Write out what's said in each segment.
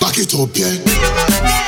Back it up, yeah.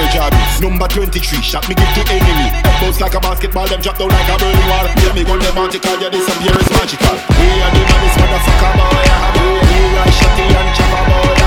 Air Jordans. Number 23, shot me give to enemy. Bounce like a basketball, them drop down like a burning wall. Let me gun them article, yeah, disappear is magical. We are the baddest motherfucker boy. We are shotty and chopper boy.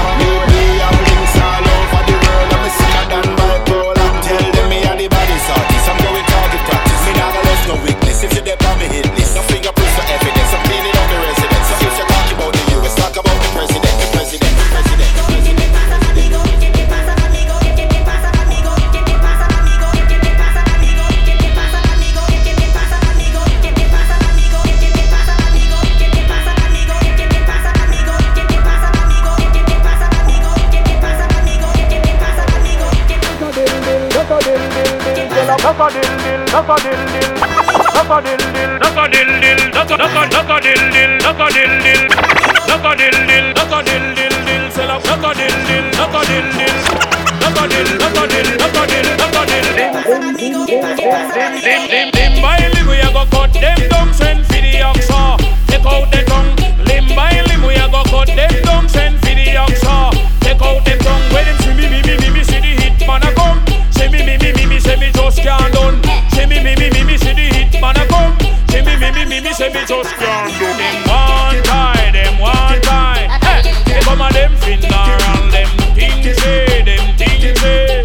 Say me just can't done. Them one tie, them one tie. Hey, come a them finger and them things say, them things say.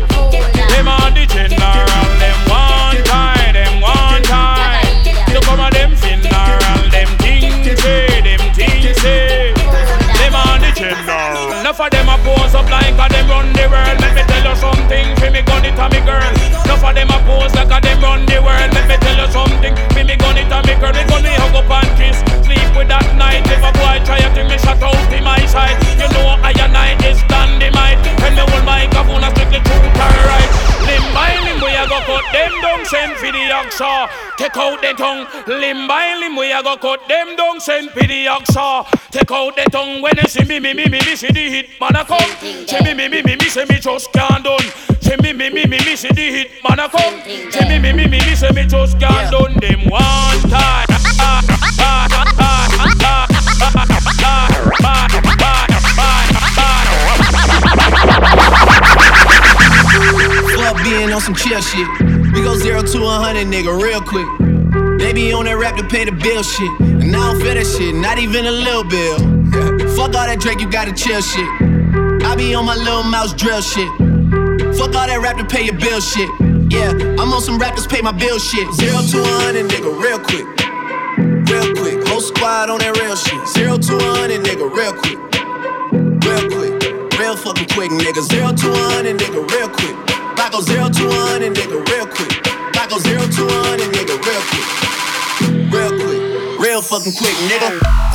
Them on the general, them one tie, them one tie. They come a them finger and them things say, them things say. Them on the general. Enough of them a pose up like a them run the world. Let me tell you something, fi me gun it a me girl. Enough of them a pose like a them run the world. Let me tell you something, fi me gun it a me girl. Boy me shut out in my side, you know I and I is dynamite. When me hold microphone, I strictly truth and right. Limb by limb, we a go cut them down, send for the oxa. Take out the tongue, limb by limb, we a go cut them down, send for the oxa. Take out the tongue when you see me, me, me, me, me, see the hit man a come. Say me, me, me, me, me, say me just can't done. Say me, me, me, me, me, see the hit man a come. Say me, me, me, me, me, say me just can't done. Them one time. Being on some chill shit. We go zero to a hundred, nigga, real quick. They be on that rap to pay the bill shit. And I don't feel that shit, not even a little bill. Fuck all that Drake, you gotta chill shit. I be on my little mouse drill shit. Fuck all that rap to pay your bill shit. Yeah, I'm on some rappers pay my bill shit. Zero to one and nigga, real quick. Real quick. Whole squad on that real shit. Zero to one and nigga, real quick. Real quick. Real fucking quick, nigga. Zero to one and nigga, real quick. I go zero to one and nigga, real quick. I go zero to one and nigga, real quick. Real quick. Real fucking quick, nigga.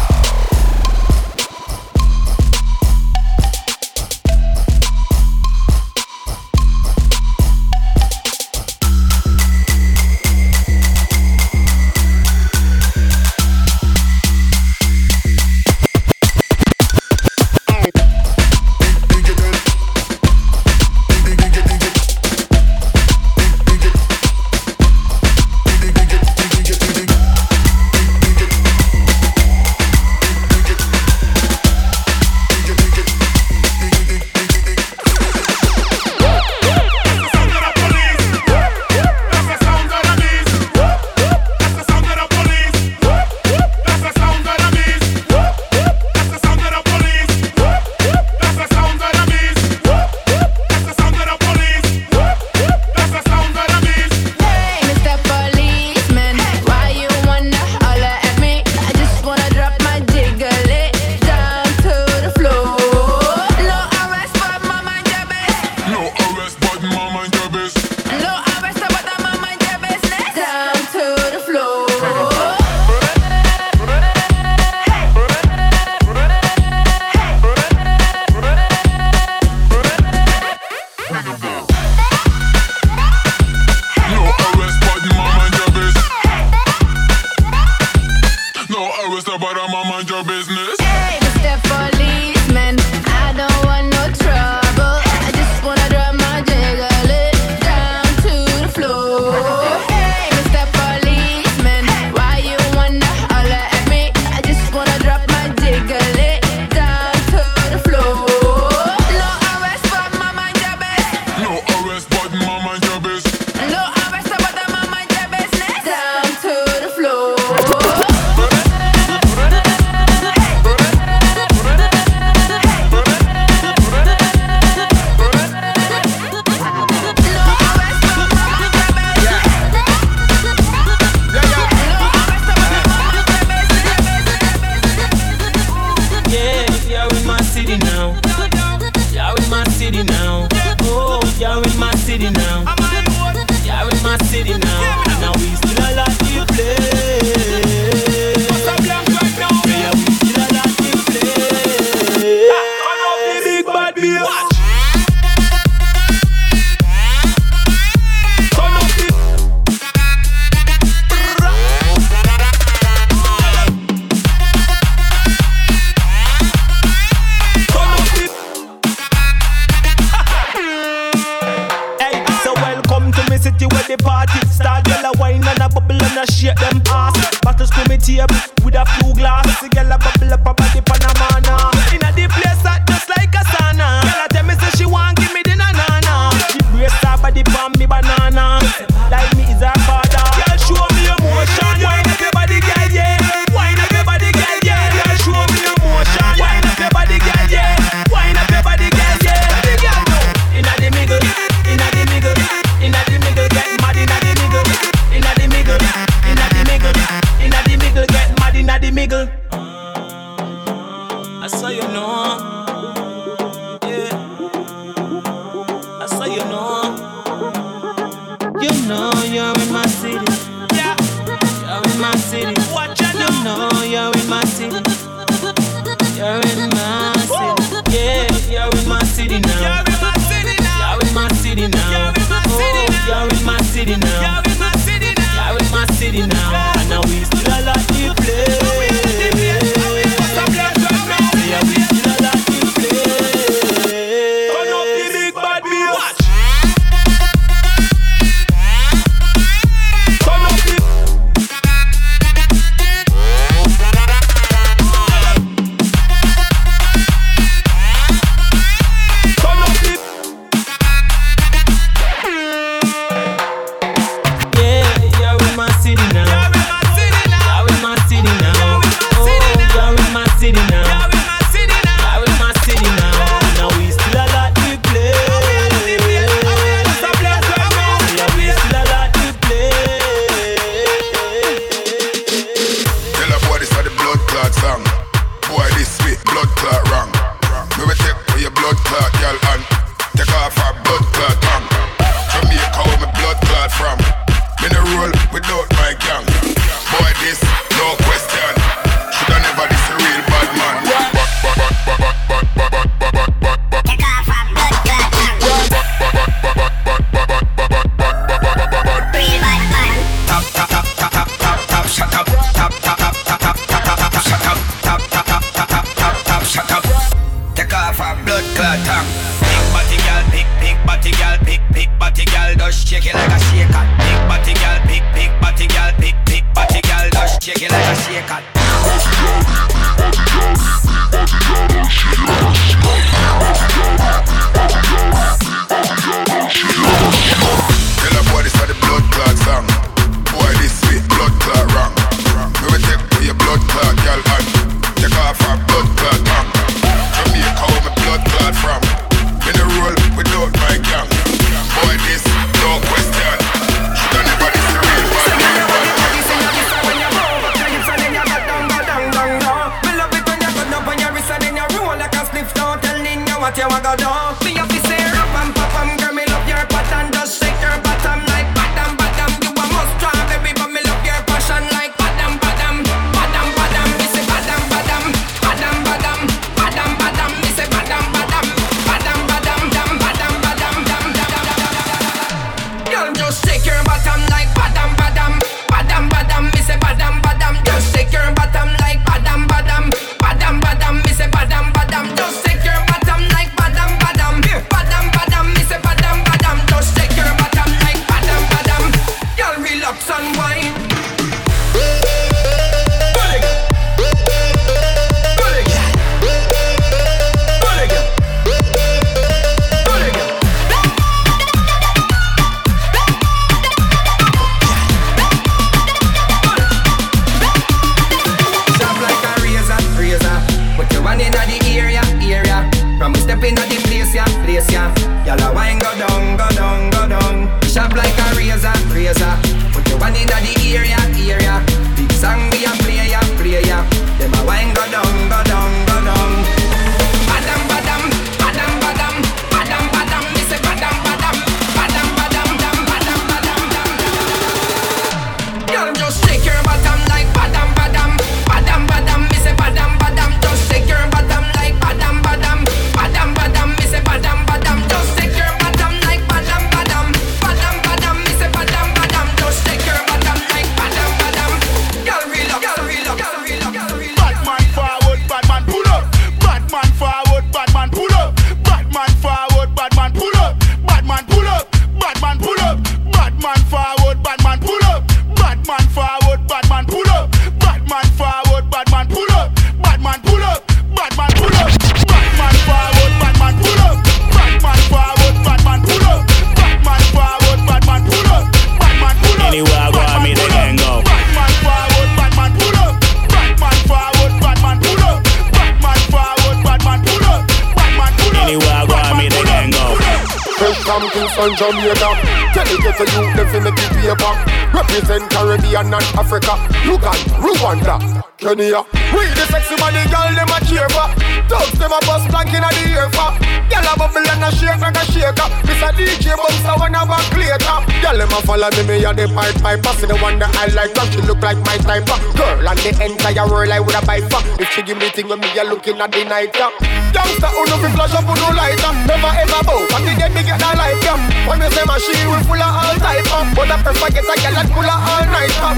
and Jamaica. Tell it if you them fi make the paper. Represent Caribbean and Africa. Look at Rwanda, Kenya. We the sexy body girl, them a cheer for. Thugs them a bust blank inna the air for. Girl a bubble and a shake like a shaker a DJ bounce, I wanna back later. Girl, them a follow me, me a the pipe piper. See the one that I like, cause she look like my type. Girl, and the entire world I woulda buy for. If she give me thing, me a looking at the night. top. Youngster, who no fi flash up, who no light up. Never ever bow, but the day me get that light. Yeah. When me say my she, we full of all type. Uh. But I prefer get a girl that full of all night. Uh.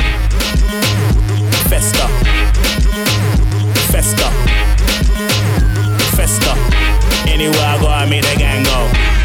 Festa. Festa. Festa. Anywhere I go, I meet the gang go.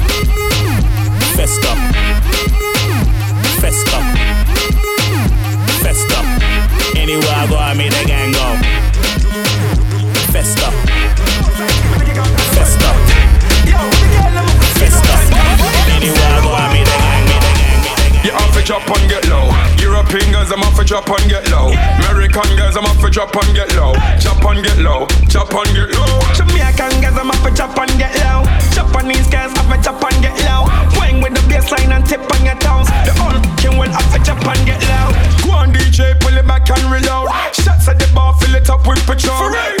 drop and get low, chop and get low, chop and get low. Jamaican girls, I'm up a chop and get low. Japanese girls, I'm a chop and get low. Swing with the bassline and tip on your toes. The whole fucking world, I'm a chop and get low. Go on DJ, pull it back and reload. Shots at the bar, fill it up with petrol.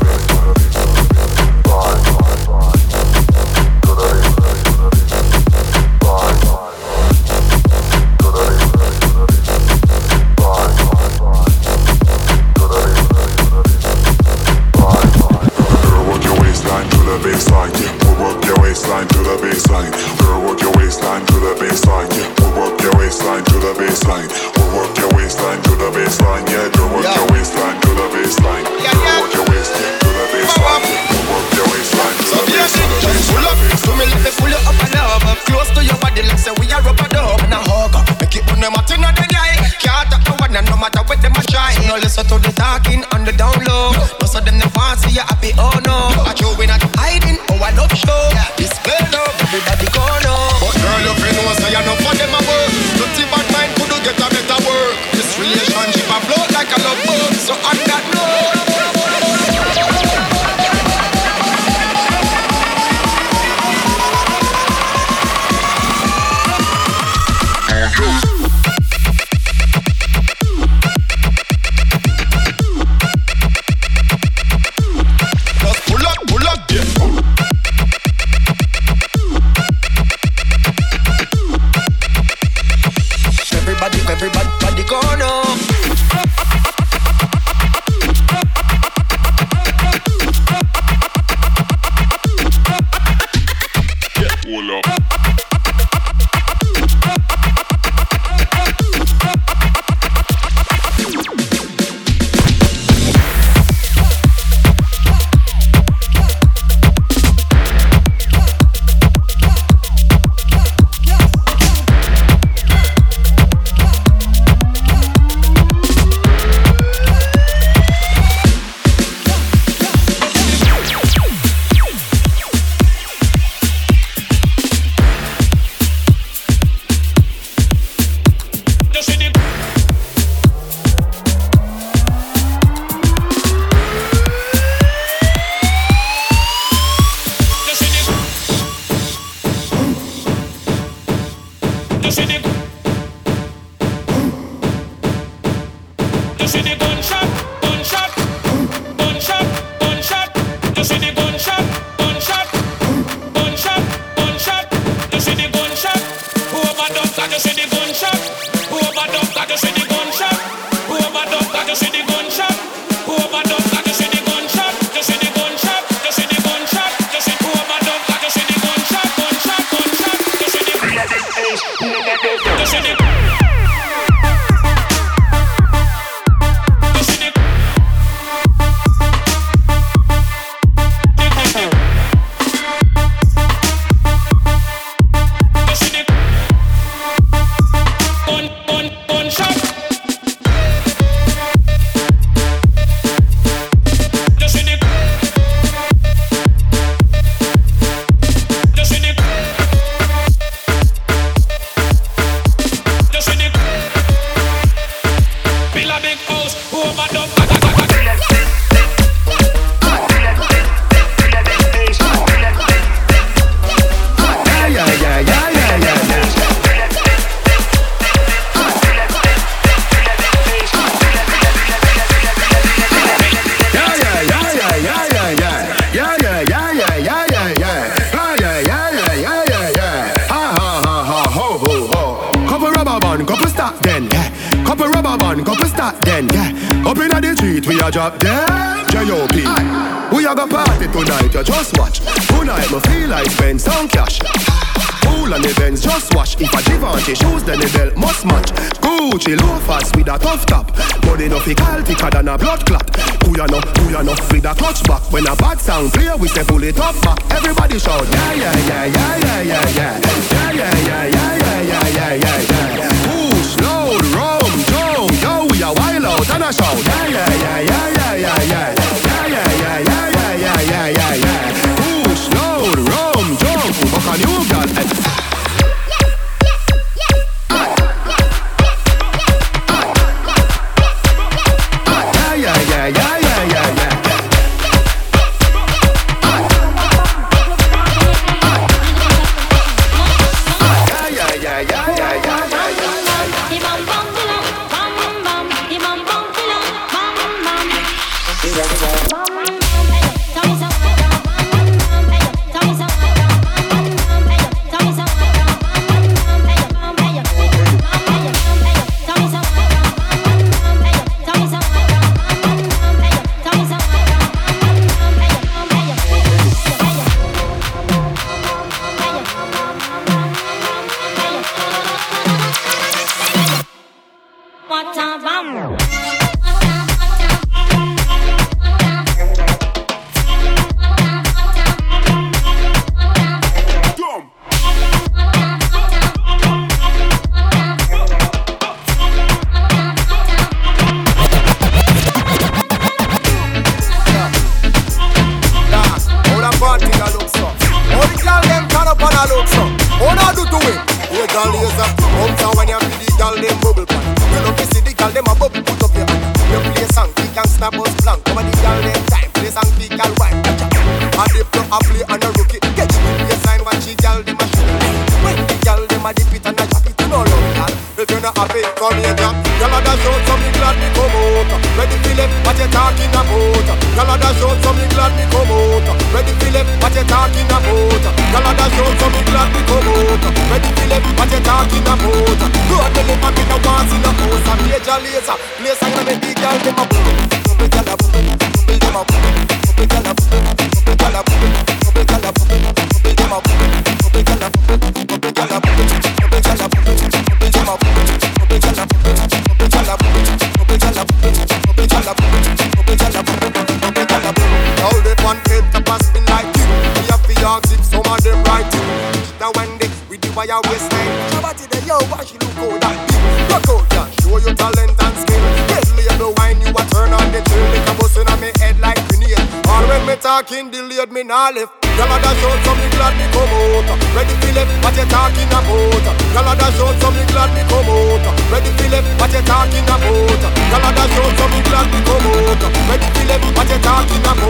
nah left. Gyal a so me glad me come out. Ready for left, what you talking about? Gyal a dash out, so me glad me come out. Ready for left, what you talking about? Gyal a dash out, so me glad me come out. Ready for left, what you talking about?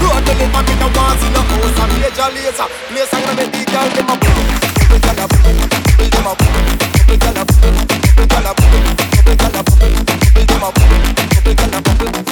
Road to house. I'm Major Lazer, place I'm gonna make the girl a boom. Me gyal a boom, me them a boom. Me gyal a boom, me gyal a boom. Me gyal a boom, me them a boom. Me gyal a.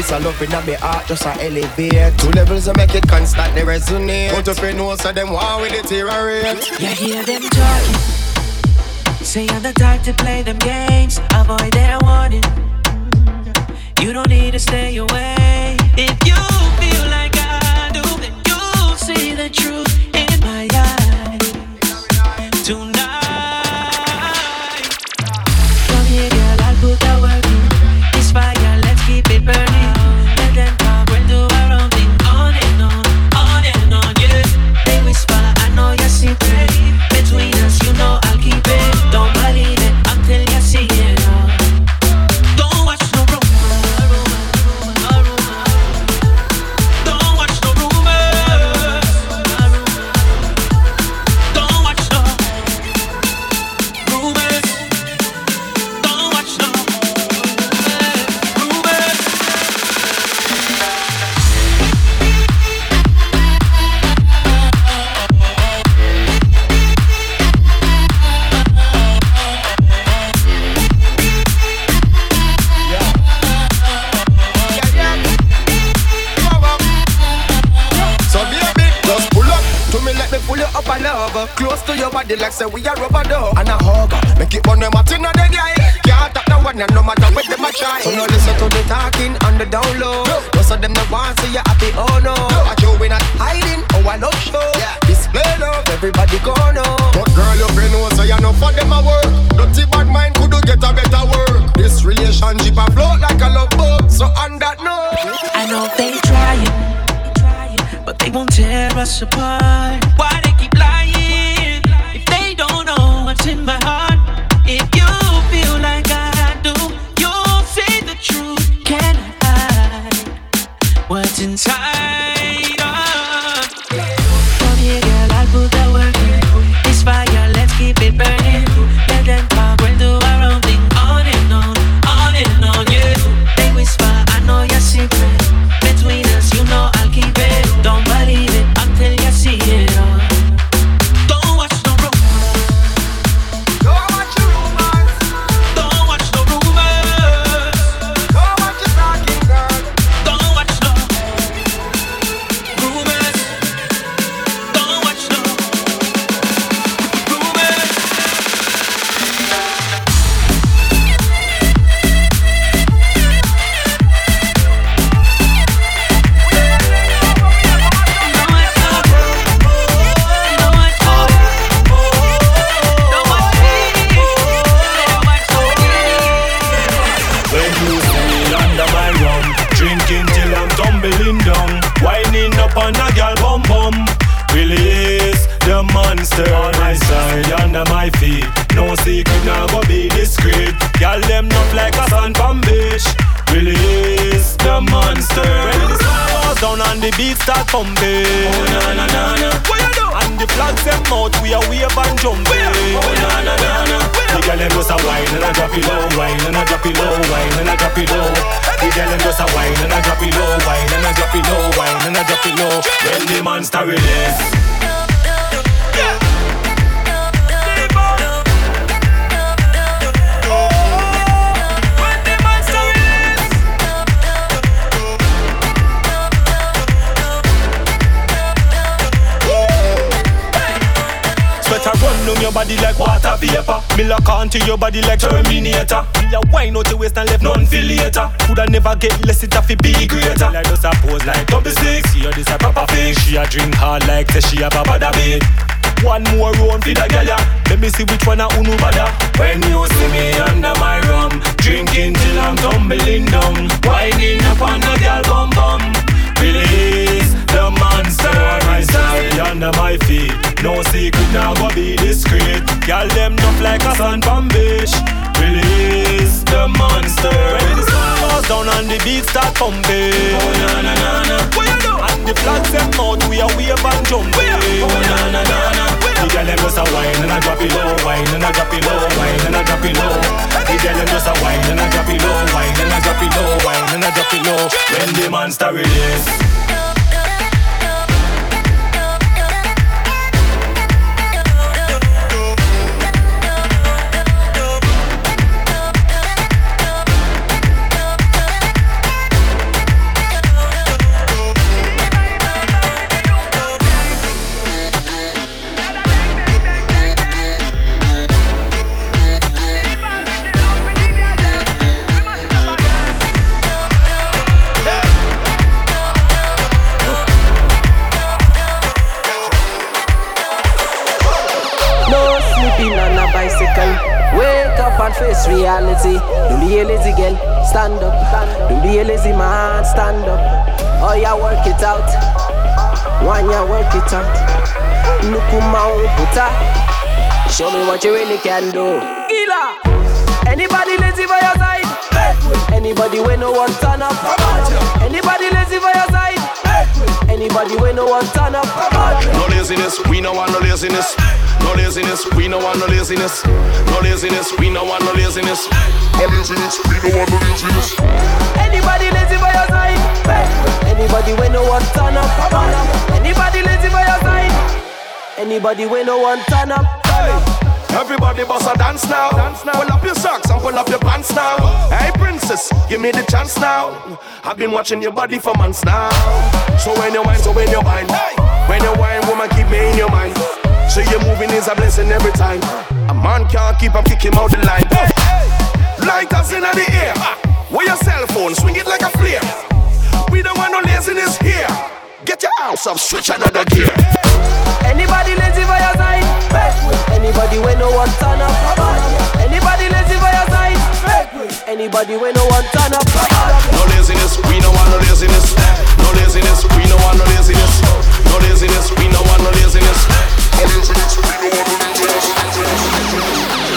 This a love in my heart, just a elevate. Two levels to make it constantly resonate. Up your nose so them want with it deteriorate. You hear them talking. Say I'm the type to play them games. Avoid their warning. You don't need to stay away. If you feel like I do, then you'll see the truth say we a rubber dog. And a hug, make it one them a thing on the guy. Can't talk the one and no matter what them a try. So no listen to the talking on the down low. Most of them no want see you happy, oh no. I show we not hiding, oh I love show. Yeah, display love, everybody go know. But girl, you been know so you know for them a work. Dirty bad mind could do get a better work. This relationship a float like a love boat. So on that note, I know they trying, but they won't tear us apart. When the monster release. Body like water vapor. Me lock onto your body like Terminator. Me a wine out your waist and left none feel later. Coulda never get less it a fi be greater. Like just a pose like double six. See her this a proper thing. She a drink hard like say she a baba da. One more round for the gala. Let me see which one a unu bada. When you see me under my rum, drinking till I'm tumbling down, winding up on the gal bum bum. Release the monster side, under my feet. No secret now, go be discreet. Gal them not like a from beach. Release the monster. When the sun goes down and the beat start pumping. Oh na na na na. What you do? And the flags them out, we are wave and jumping. Oh na na na na. The girl them just a wine and a drop it low, wine and a drop it low, wine and a drop it low. The girl them just a wine and a drop it low, wine and a drop it low, wine and a drop it low. When the monster release. Face reality. Don't be a lazy girl, stand up. Don't be a lazy man, stand up. Oh yeah, work it out. One ya work it out. Nukuma puta. Show me what you really can do. Gila. Anybody lazy for your side? Anybody when no one turn up? Anybody lazy for your side? Anybody no one turn up? No laziness, we no want no laziness. No laziness, we no want no laziness. No laziness, we no want no laziness. No laziness, we no want no laziness. Anybody lazy for your side? Anybody when no one turn up? Anybody lazy for your side? Anybody when no one turn up? Everybody bust a dance now. dance now. Pull up your socks and pull up your pants now. Hey princess, give me the chance now. I've been watching your body for months now. So when you whine, so when you whine, when you whine, woman, keep me in your mind. So your moving is a blessing every time. A man can't keep on kicking out the line. Lighters in the air. With your cell phone, swing it like a flare. We don't want no laziness here. Get your house up, switch another gear. Anybody lazy for your side? Anybody when no one turn up? Anybody lazy for your side? Anybody when no one turn up? No laziness, we no want no laziness. No laziness, we no want no laziness. No laziness, we no want no laziness. No laziness, we no want no laziness.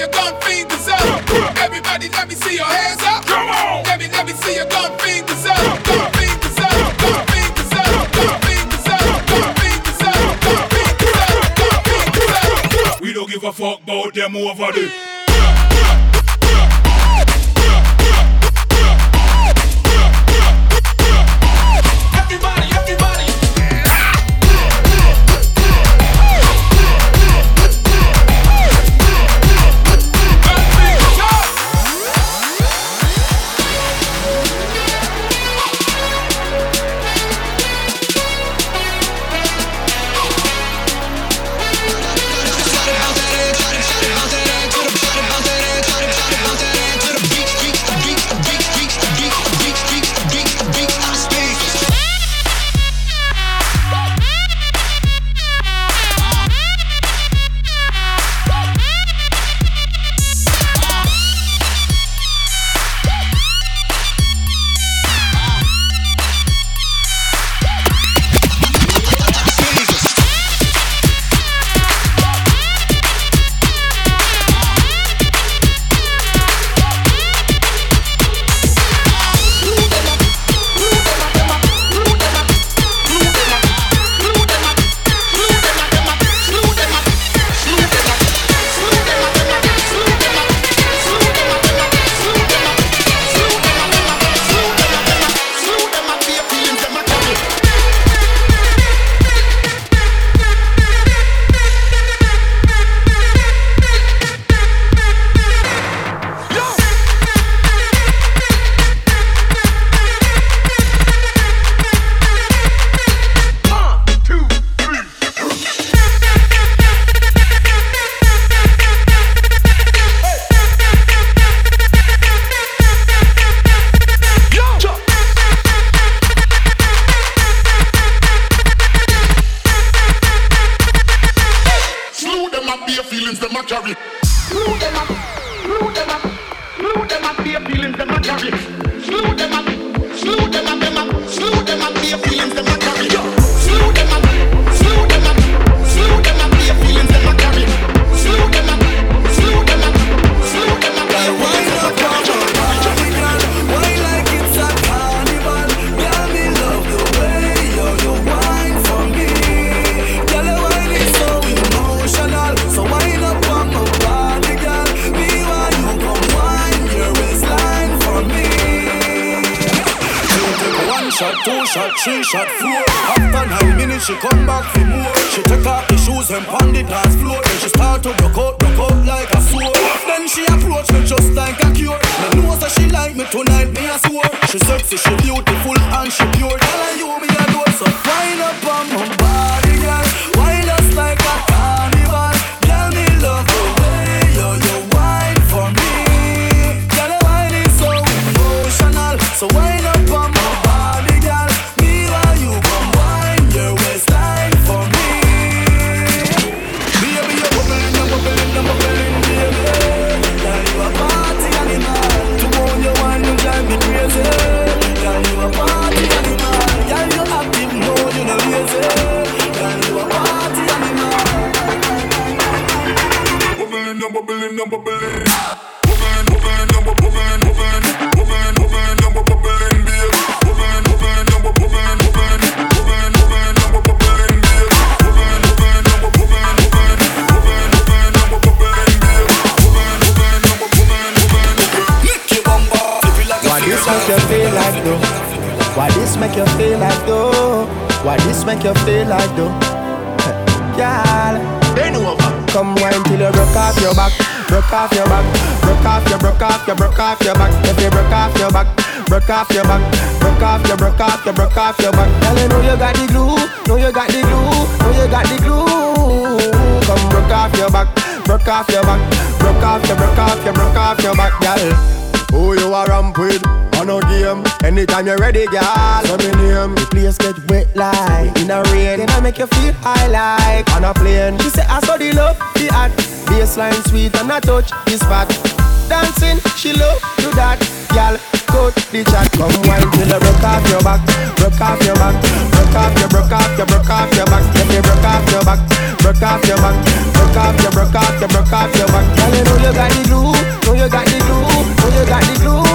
See your gun fingers up. Everybody, let me see your hands up. Come on. Let me, let me see your gun fingers up. Gun fingers up. Gun fingers up. Gun fingers up. Gun fingers up. Gun fingers up. Gun fingers up. We don't give a fuck about them over there. Bubbling, you're bubbling, you're bubbling. Bubbling, bubbling, you're bubbling, bubbling, bubbling, bubbling, you're bubbling, babe. Bubbling, bubbling, you're bubbling, bubbling, bubbling, bubbling, you're bubbling, babe. Bubbling, bubbling, you're bubbling, bubbling, bubbling, bubbling, you're bubbling, babe. Bubbling, bubbling, you're bubbling, bubbling, bubbling. Lick your bumper, if like a Why this make you feel like though? Why this make you feel like though? Why this make you feel like though? Girl. Come wine till you broke off your back, broke off your back, broke off your, broke off your, broke off your back. If you broke off your back, broke off your back, broke off your, broke off your, broke off your back. Girl, you know you got the glue, know you got the glue, know you got the glue. Come broke off your back, broke off your back, broke off your, broke off your, broke off your back, girl. Who you a ramp with? On no game. Anytime you're ready, girl. Let me name. The place get wet like in a rain. Then I make you feel high like on a plane. She say I saw the love, the hot. Baseline sweet and I touch the spot. Dancing, she love do that. Girl, go the chat. Come wine till you broke off your back, broke off your back, broke off your, broke off your, broke off your back. If you broke off your back, broke off your back, broke off your, broke off your, broke off your back. Girl, you know you got the glue, know you got the glue, know you got the glue.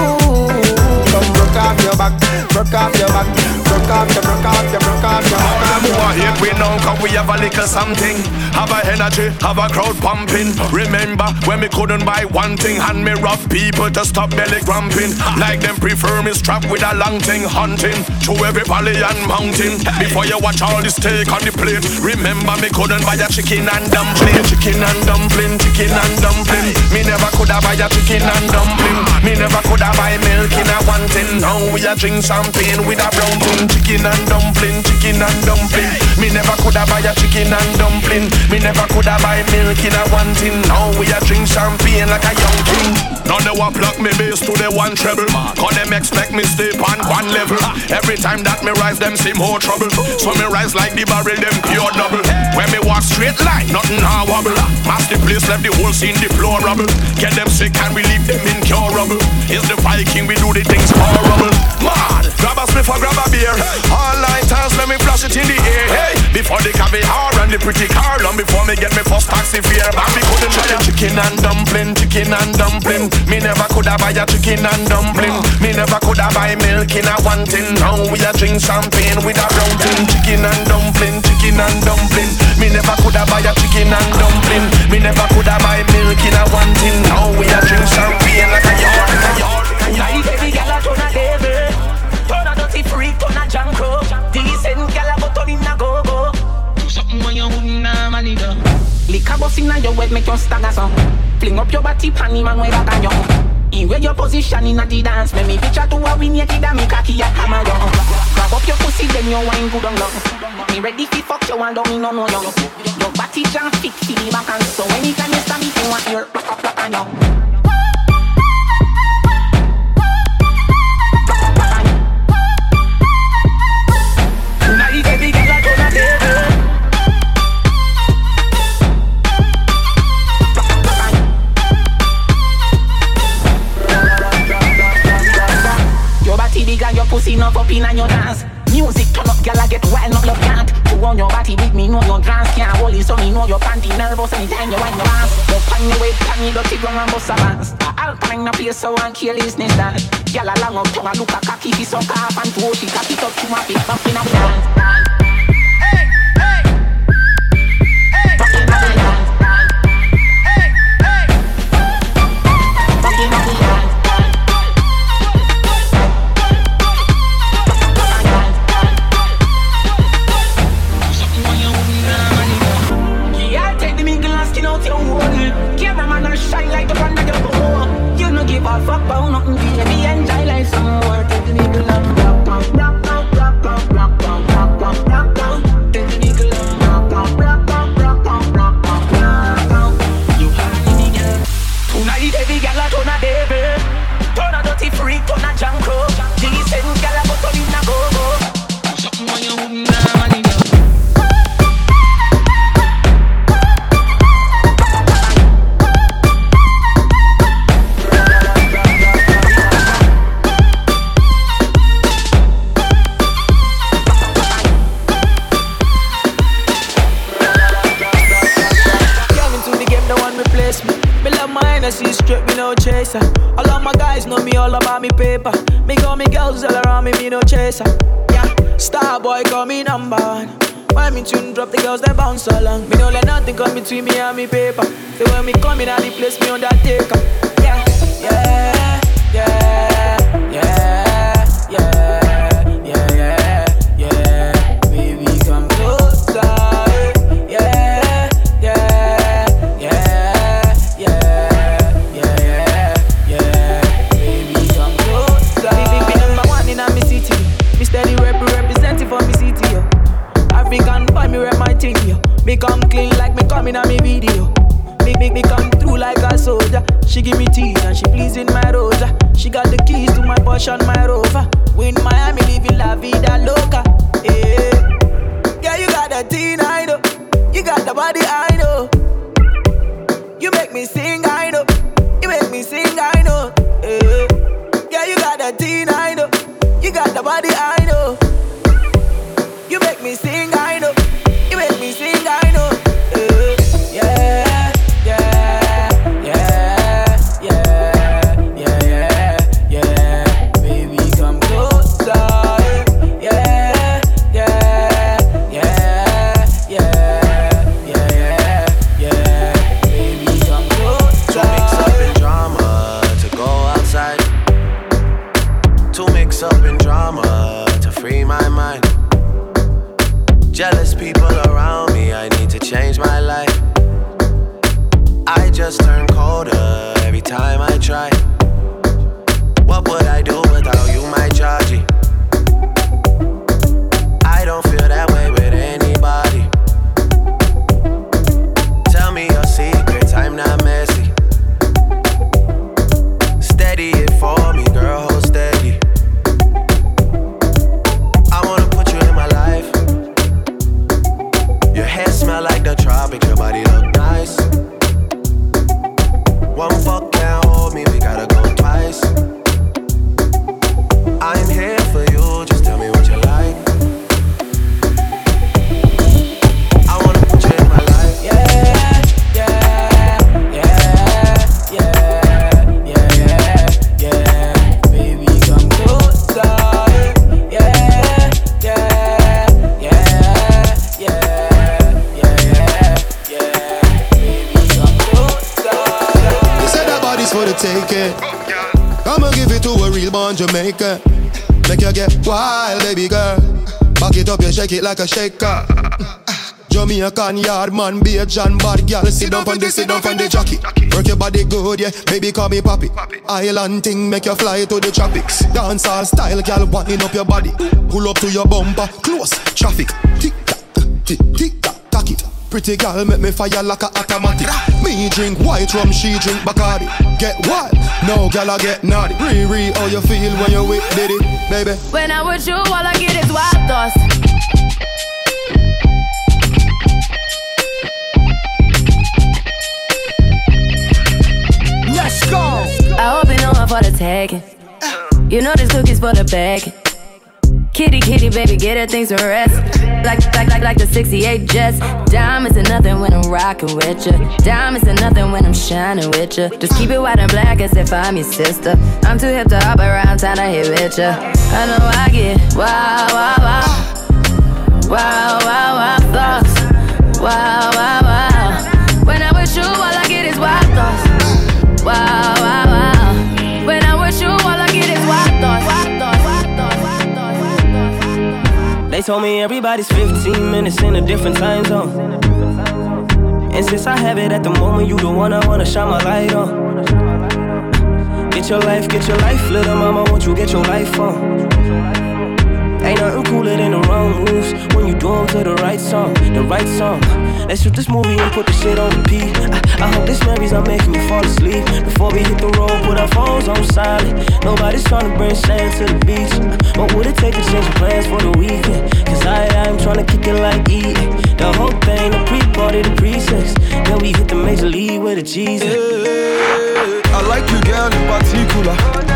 Off your back, broke off your back, broke off your, broke off your, broke off your. All them who are hate we now cause we have a little something? Have a energy, have a crowd pumping. Remember when we couldn't buy one thing Hand me rough people to stop belly grumping. Like them prefer me strapped with a long thing Hunting to every valley and mountain. Before you watch all this steak on the plate Remember me couldn't buy a chicken and dumpling. Chicken and dumpling, chicken and dumpling. Me never could have buy a chicken and dumpling. Me never could have buy milk in a one tin Now we a drink champagne with a brown tin Chicken and dumpling, chicken and dumpling. Me never could have buy a chicken and dumpling. Me never could have buy milk in a one tin Now we a drink champagne like a young king. Now they want block me bass to the one treble. Cause them expect me stay on one level. Every time that me rise them see more trouble. So me rise like the barrel them pure double. When me walk straight line nothing a wobble. Mass the place left the whole scene deplorable. Get them sick and we leave them incurable. Is the Viking we do the things horrible Mad Grab a spliff or grab a beer. All lighters let me flash it in the air. Hey Before the caviar and the pretty car Long before me get me first taxi fare Back me couldn't buy a chicken and dumpling Chicken and dumpling. Me never could have buy a chicken and dumpling. Me never could have buy milk in a one tin Now we a drink champagne with a brown tin Chicken and dumpling Chicken and dumpling. Me never could have buy a chicken and dumpling. Me never could have buy milk in a one tin Now we a drink champagne like a yard, like a yard. Like a turn a devil. Turn a dirty freak, turn a janko Decent gal a go turn in a go-go. Do something when you wouldn't money do Lick a bus inna your head, make you stagger so Fling up your body, panty man, way back on you In where your position inna the dance Make me picture to a win naked and me cocky a hammer you Grab up your pussy, then you wine good on love Me ready fi fuck you and don't me no know you. Your body jam fit fi the back and so. Anytime you stand, me you want your rock up, rock on you pussy enough up in on your dance. Music turn up, girl, I get wild, not love can't. You on your body with me, know your dance can't hold it, so me know your panty nervous anytime you wind your ass. You pan your way, pan your dirty ground and bust a bounce. Alpine no place so and kill his nest that. Girl, a long up tongue, a look a cocky, fi suck off and throw she cock it up to my feet, up in a dance. Paper. Me got me girls all around ah, me, me no chaser. Yeah, star boy call me number one. When me tune drop, the girls they bounce along. Me no let nothing come between me and me paper. So when me come in I the place me undertaker. Yeah, yeah, yeah, like me coming on me video. Me make me come through like a soldier. She give me tea and she pleasing my rosa. She got the keys to my Porsche and my Rover. We in Miami living la vida loca. Shake it like a shaker. Jamaican yard man, be a John bad girl. Sit down on the, sit down on the jockey. Work your body good, yeah. Baby, call me papi. Island thing, make you fly to the tropics. Dancehall style, girl, winding up your body. Pull up to your bumper, close traffic. Tick tock, tick tick tock, tack it. Pretty girl make me fire like a automatic. Me drink white rum, she drink Bacardi. Get wild, no girl I get naughty. Riri, how you feel when you with Diddy, baby? When I'm with you, all I get is wild thoughts. I hope you know I'm for the tagging. You know this cookie's for the bag. Kitty, kitty, baby, get her things to rest. Like, like, like, like the 68 Jets. Diamonds are nothing when I'm rocking with ya. Diamonds are nothing when I'm shining with ya. Just keep it white and black as if I'm your sister. I'm too hip to hop around, time to hit with ya. I know I get wow, wow, wow. Wow, wow, wow, thoughts. Wow, wow, wow. Told me everybody's 15 minutes in a different time zone. And since I have it at the moment, you the one I wanna shine my light on. Get your life, get your life, little mama, won't you get your life on? Ain't nothing cooler than the wrong moves when you do do 'em to the right song, the right song. Let's shoot this movie and put the shit on repeat. I, I hope this memories are making me fall asleep. Before we hit the road, put our phones on silent. Nobody's trying to bring sand to the beach. What would it take to change plans for the weekend? Cause I, I'm trying to kick it like E. The whole thing, the pre-party, the pre-sex. Then we hit the major league with a Jesus. I like you, girl, in particular.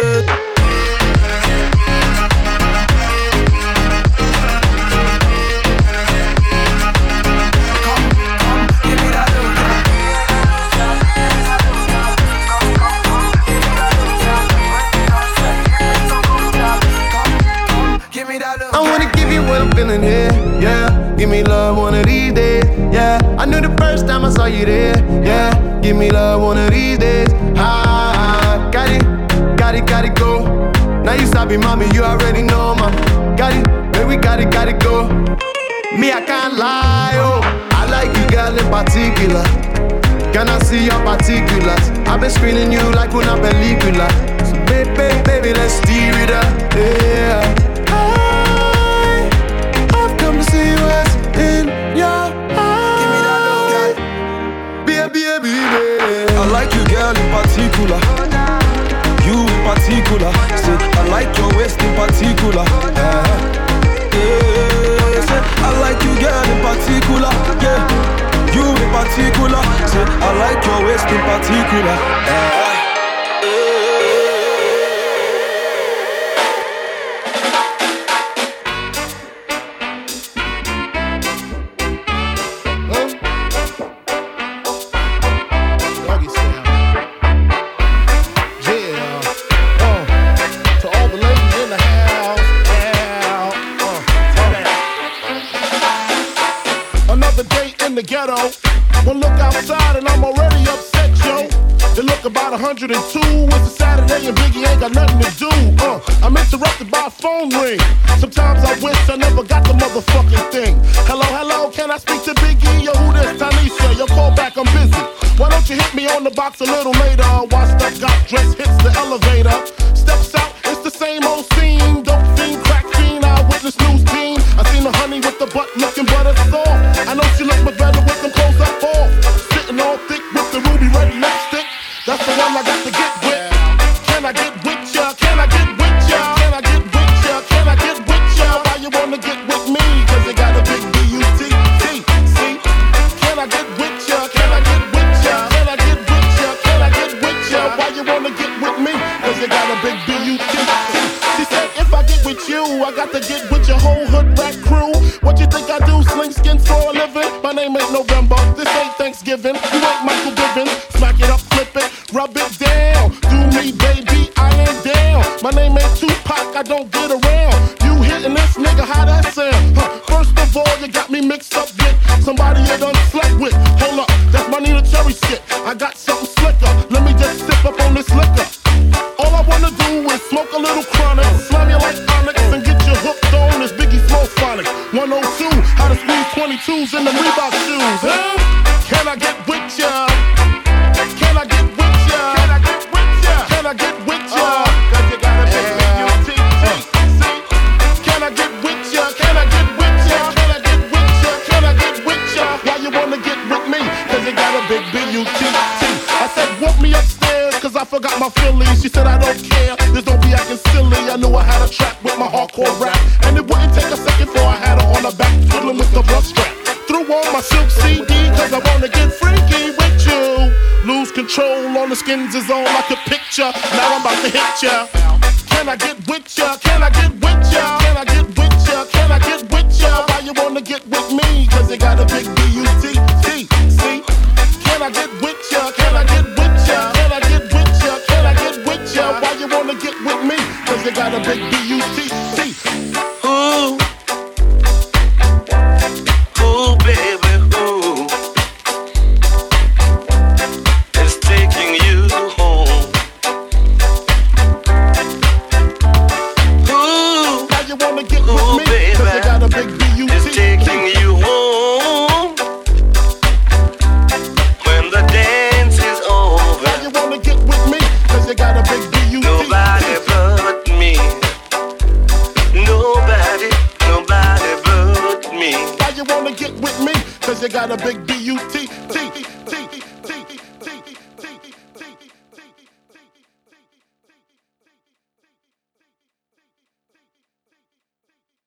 Saw you there, yeah. Give me love one of these days, ah. Got it, got it, got it, go. Now you sabi, mommy, you already know, ma. Got it, baby, got it, got it, go. Me, I can't lie, oh. I like you, girl, in particular. Can I see your particulars? I've been screening you like una película. So, baby, baby, let's steer it up, yeah. Girl, in particular. You in particular. Say, I like your waist in particular. Uh-huh. Yeah, say, I like you, girl, in particular. Yeah, you in particular. Say, I like your waist in particular. Uh-huh.